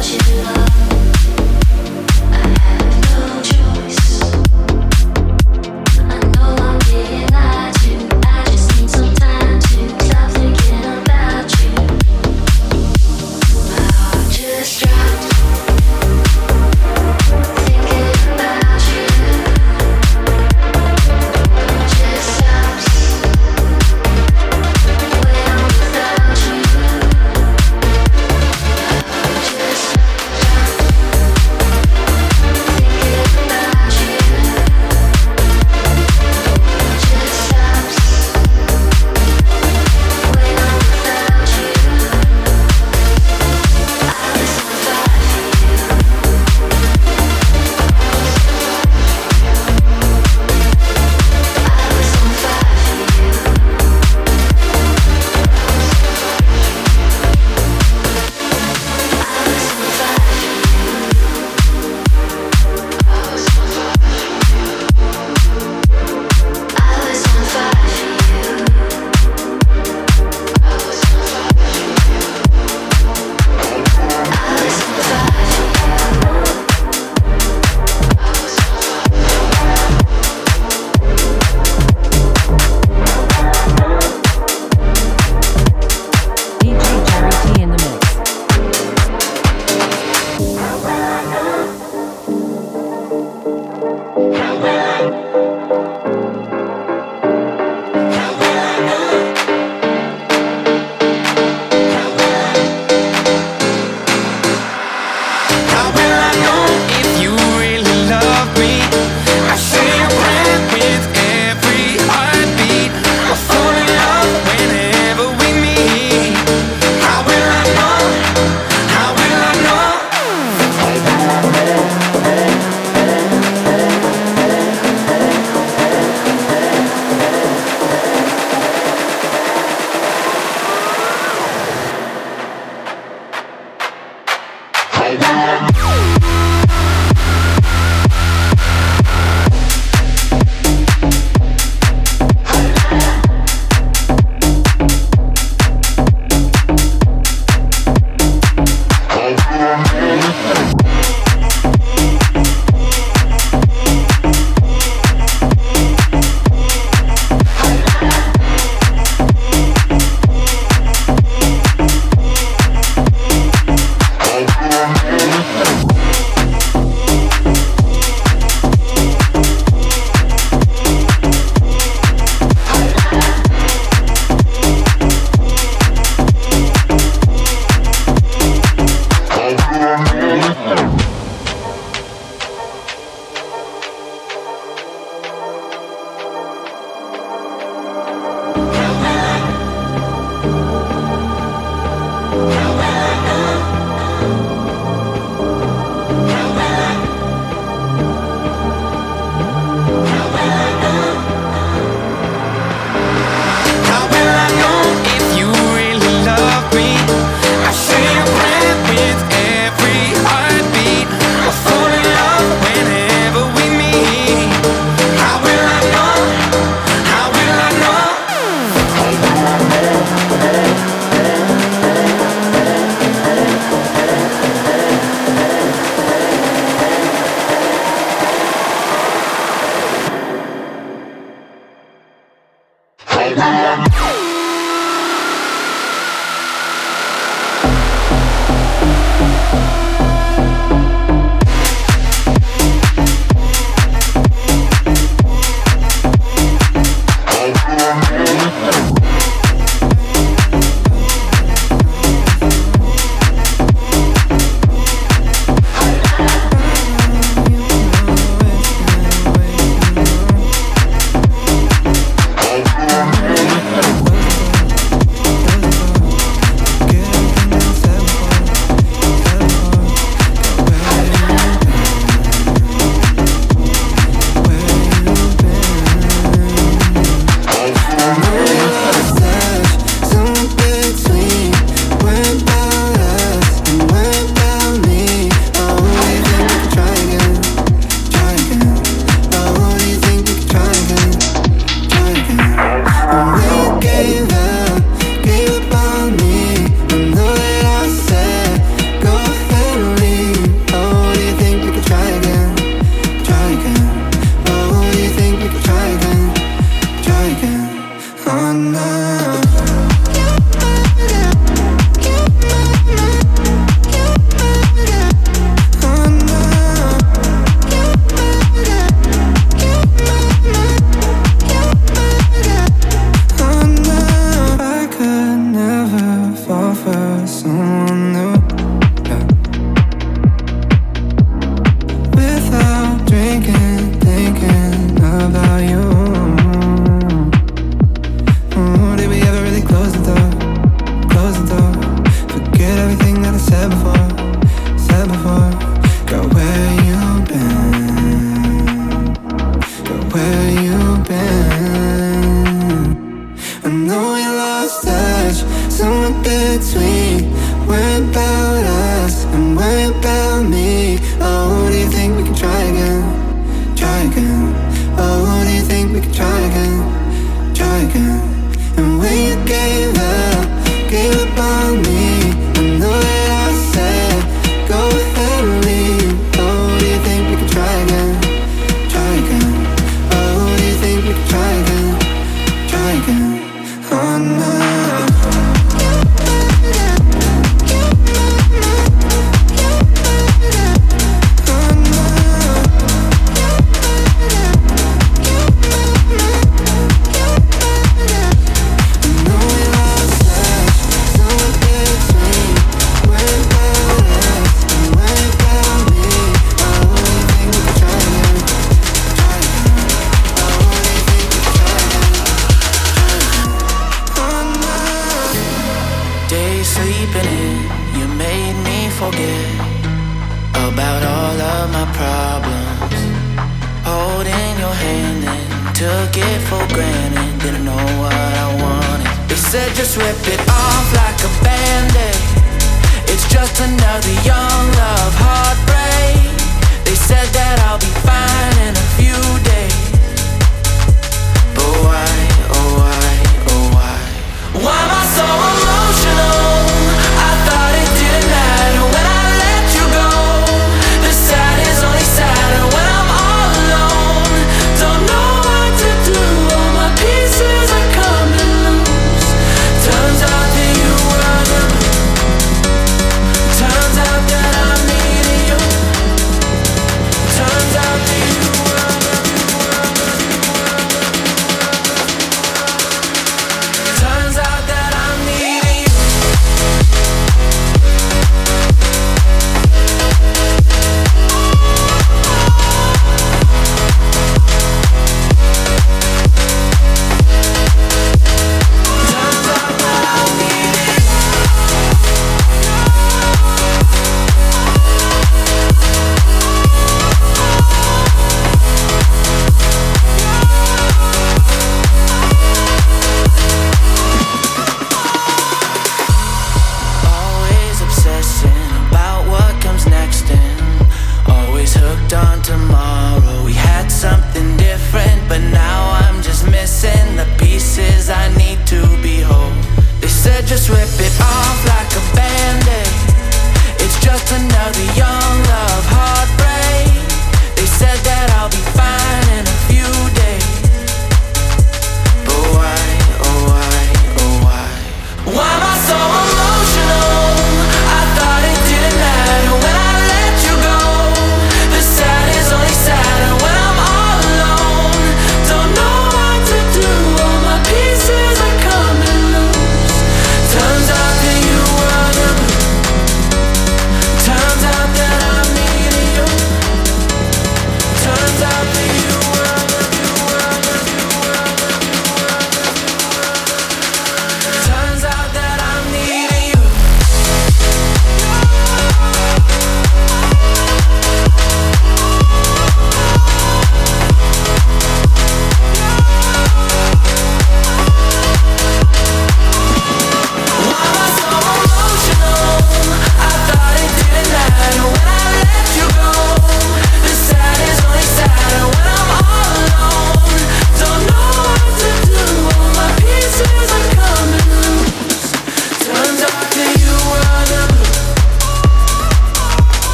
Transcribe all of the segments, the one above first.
you love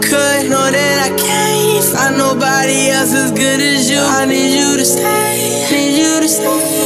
could. Know that I can't find nobody else as good as you. I need you to stay. Need you to stay.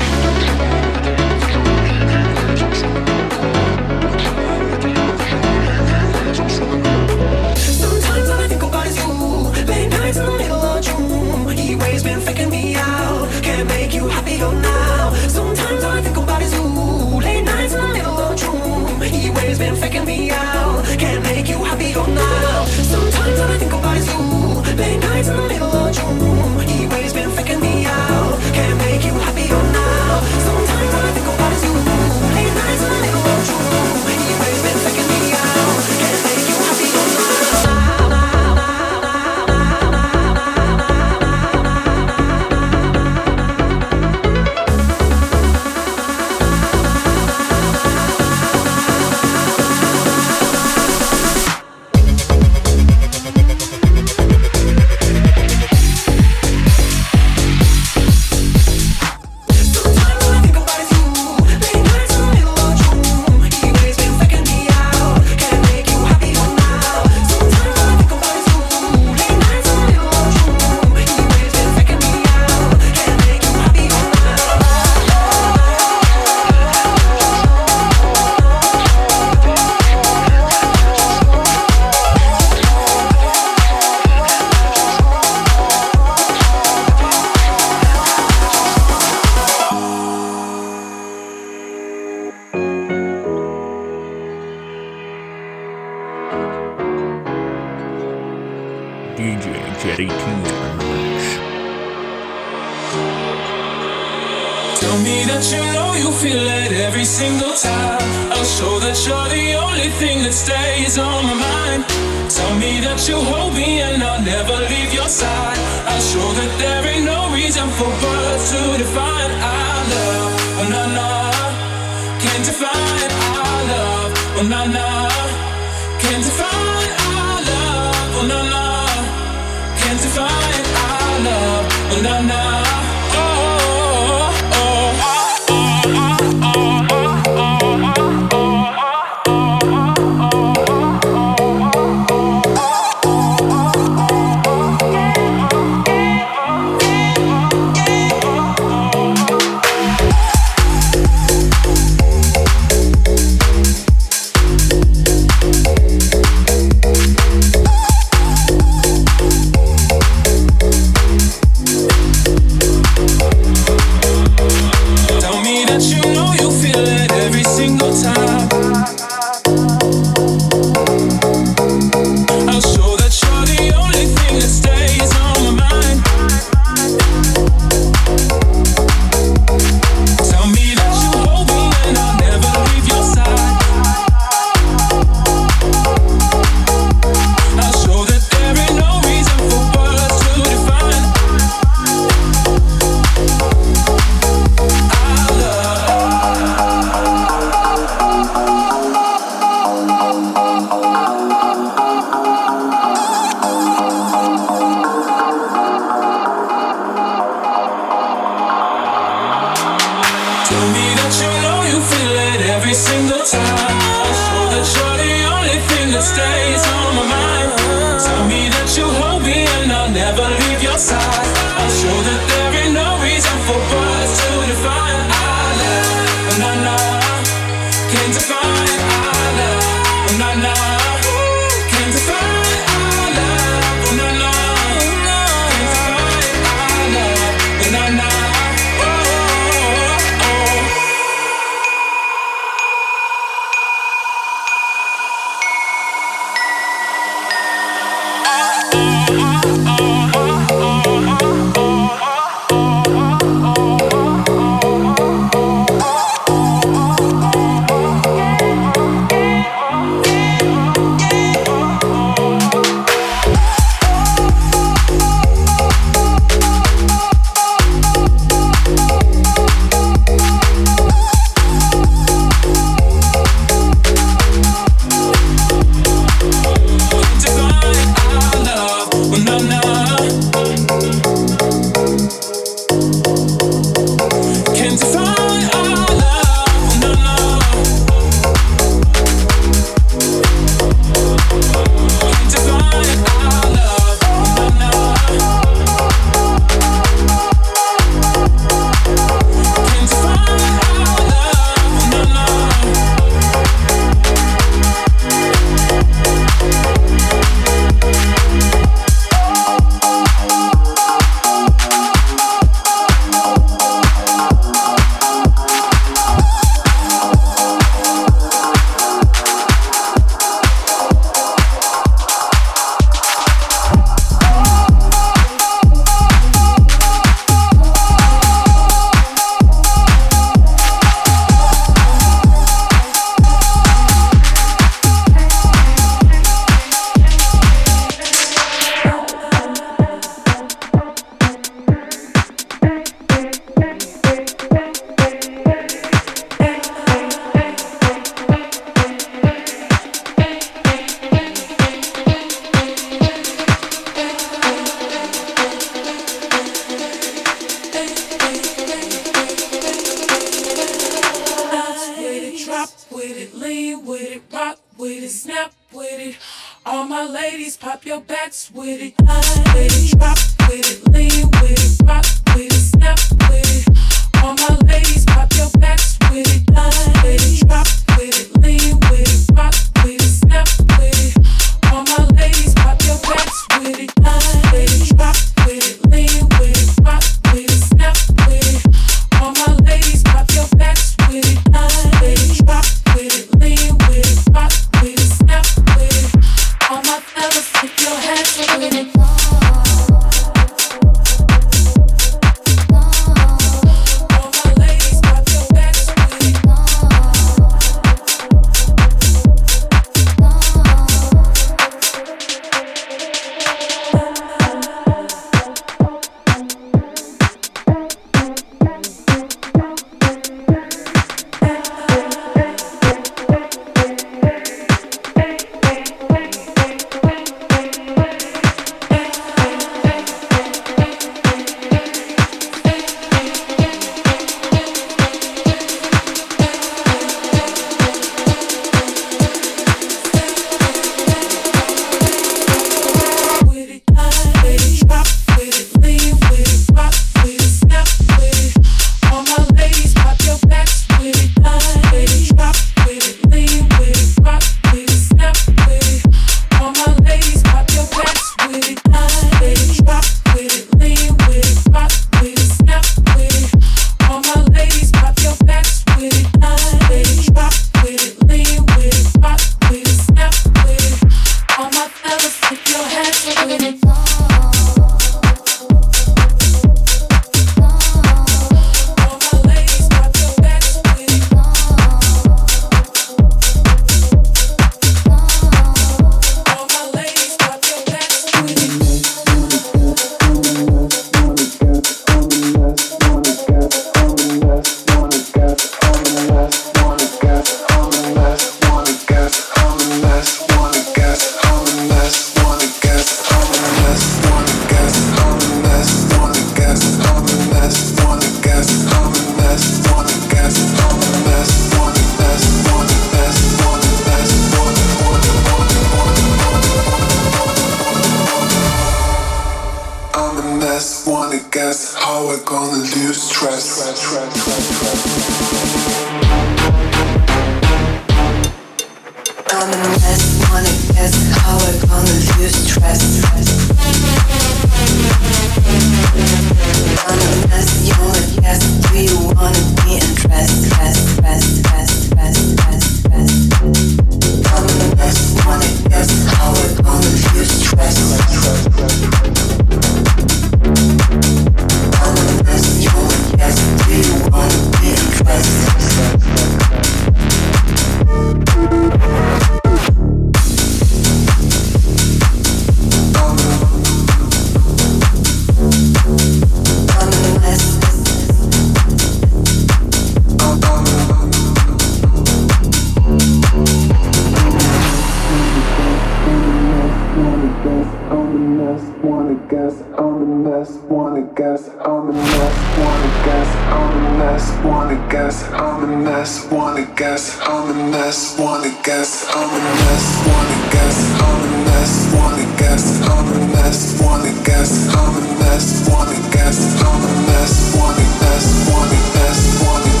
A mess. Wanna guess, I'm a mess. Wanna guess, I'm a mess. Wanna guess, I'm a mess. Wanna guess, I'm a mess. Wanna guess, I'm a mess. Wanna guess, I'm a mess. Wanna guess, I'm a mess. Wanna guess, I'm a mess. Wanna guess, I'm a mess. Wanna mess. Wanna mess. Wanna mess.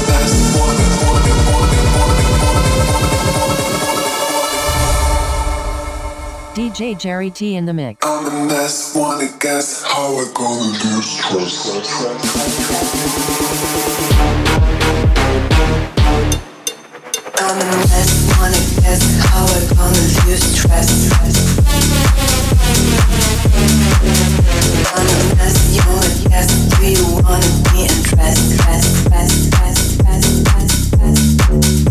DJ Jerry T in the mix. I'm a mess. Wanna guess how we're gonna lose trust. I'm a mess, wanna guess how we're gonna lose stress. I'm a mess, you wanna guess, do you wanna be undressed? Dress, dress, dress, dress, dress, dress. I'm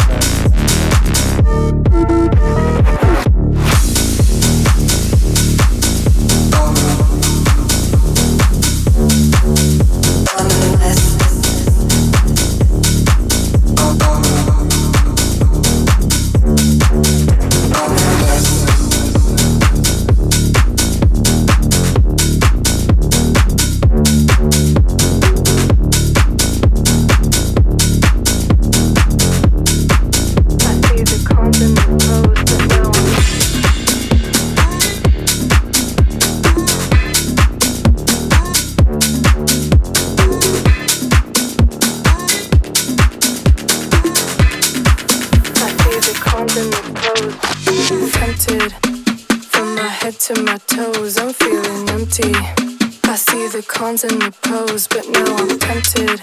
cons and the pros, but now I'm tempted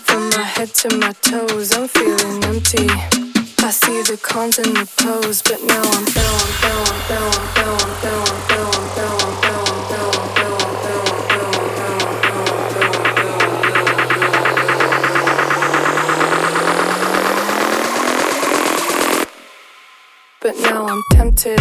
from my head to my toes. I'm feeling empty. I see the cons and the pros, but now I'm down, down, down, down, down, down, down, down, down, down, down, down, down, down, down, down, down, But now I'm tempted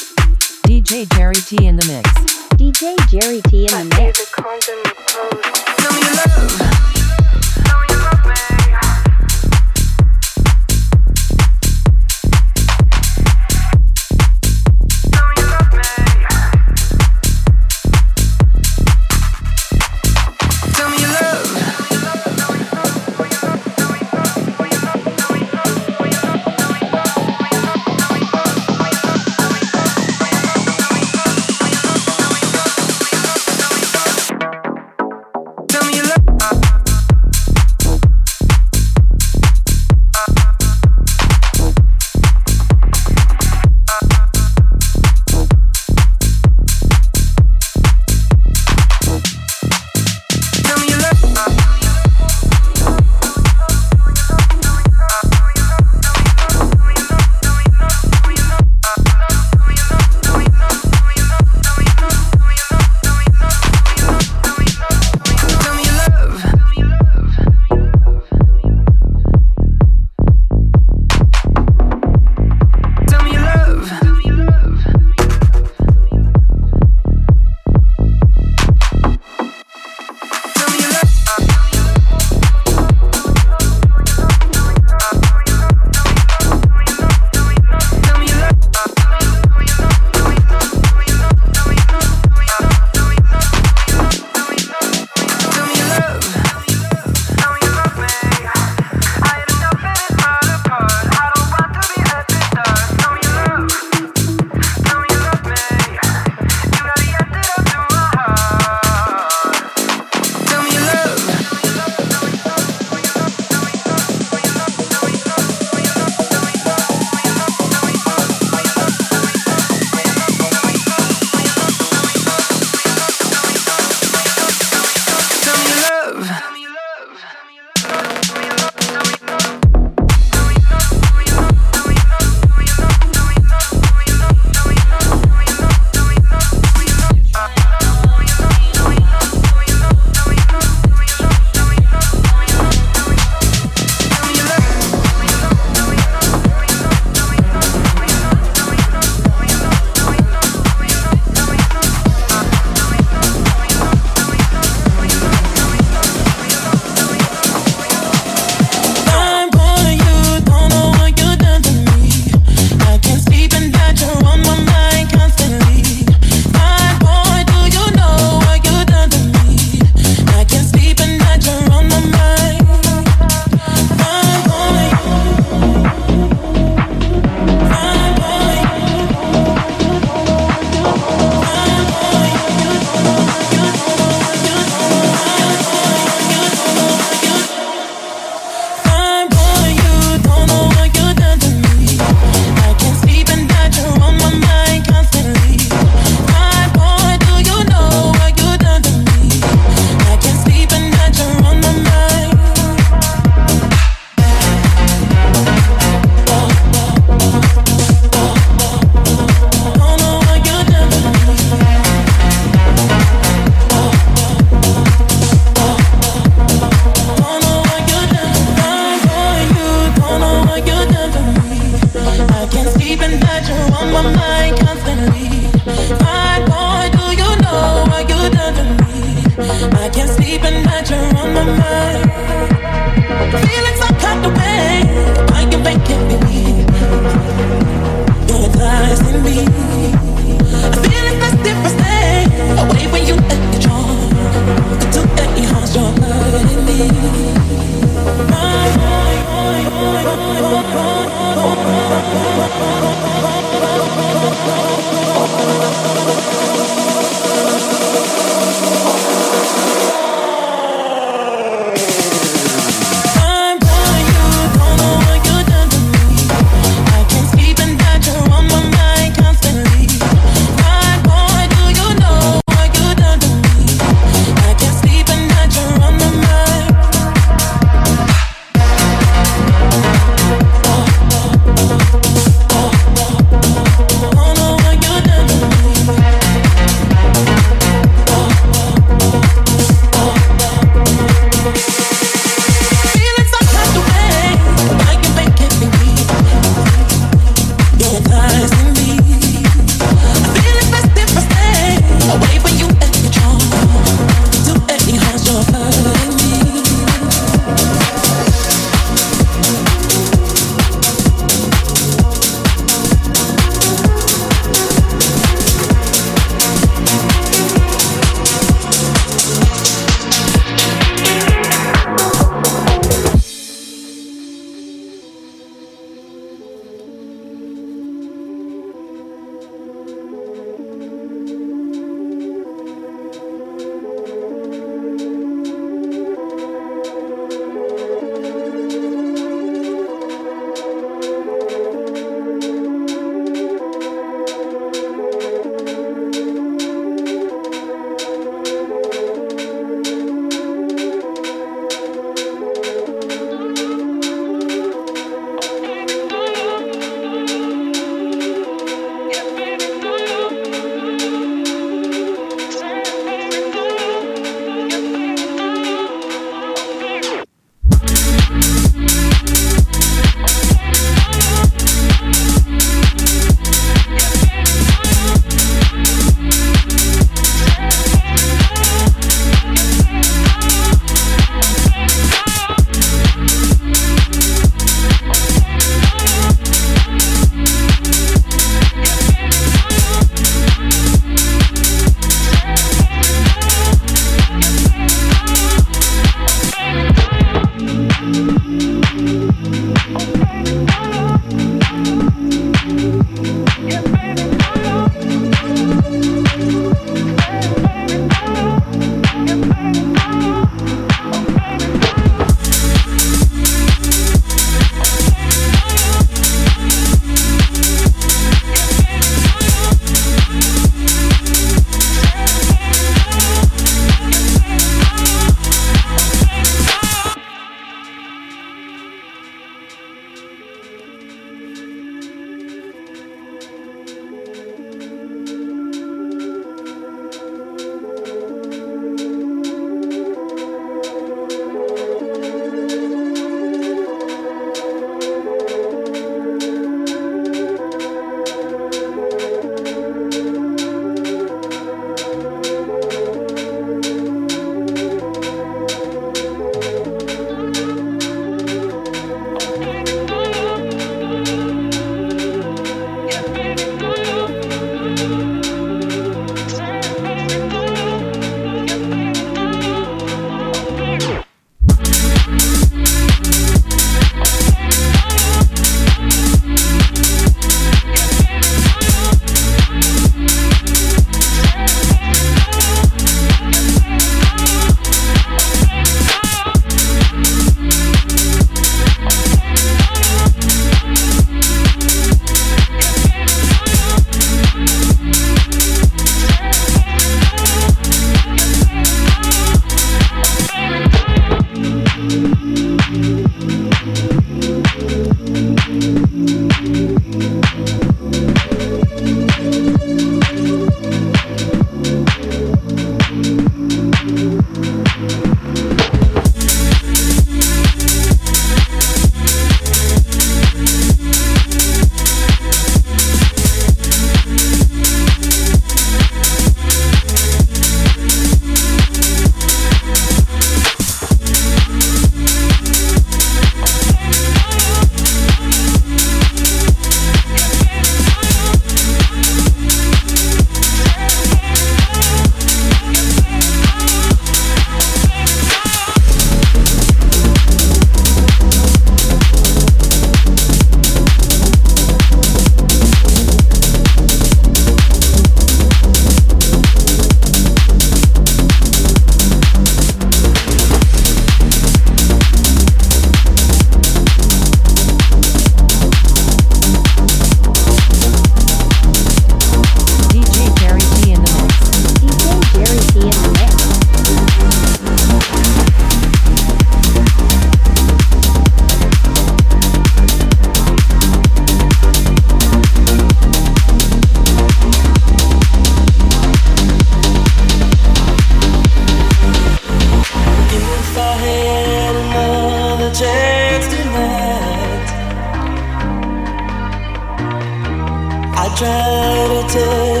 I try to tell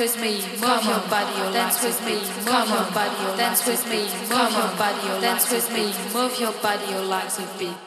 with me, move your body, your dance with me, move your body, your dance with me, move your body, your dance with me, move your body, your legs of beat.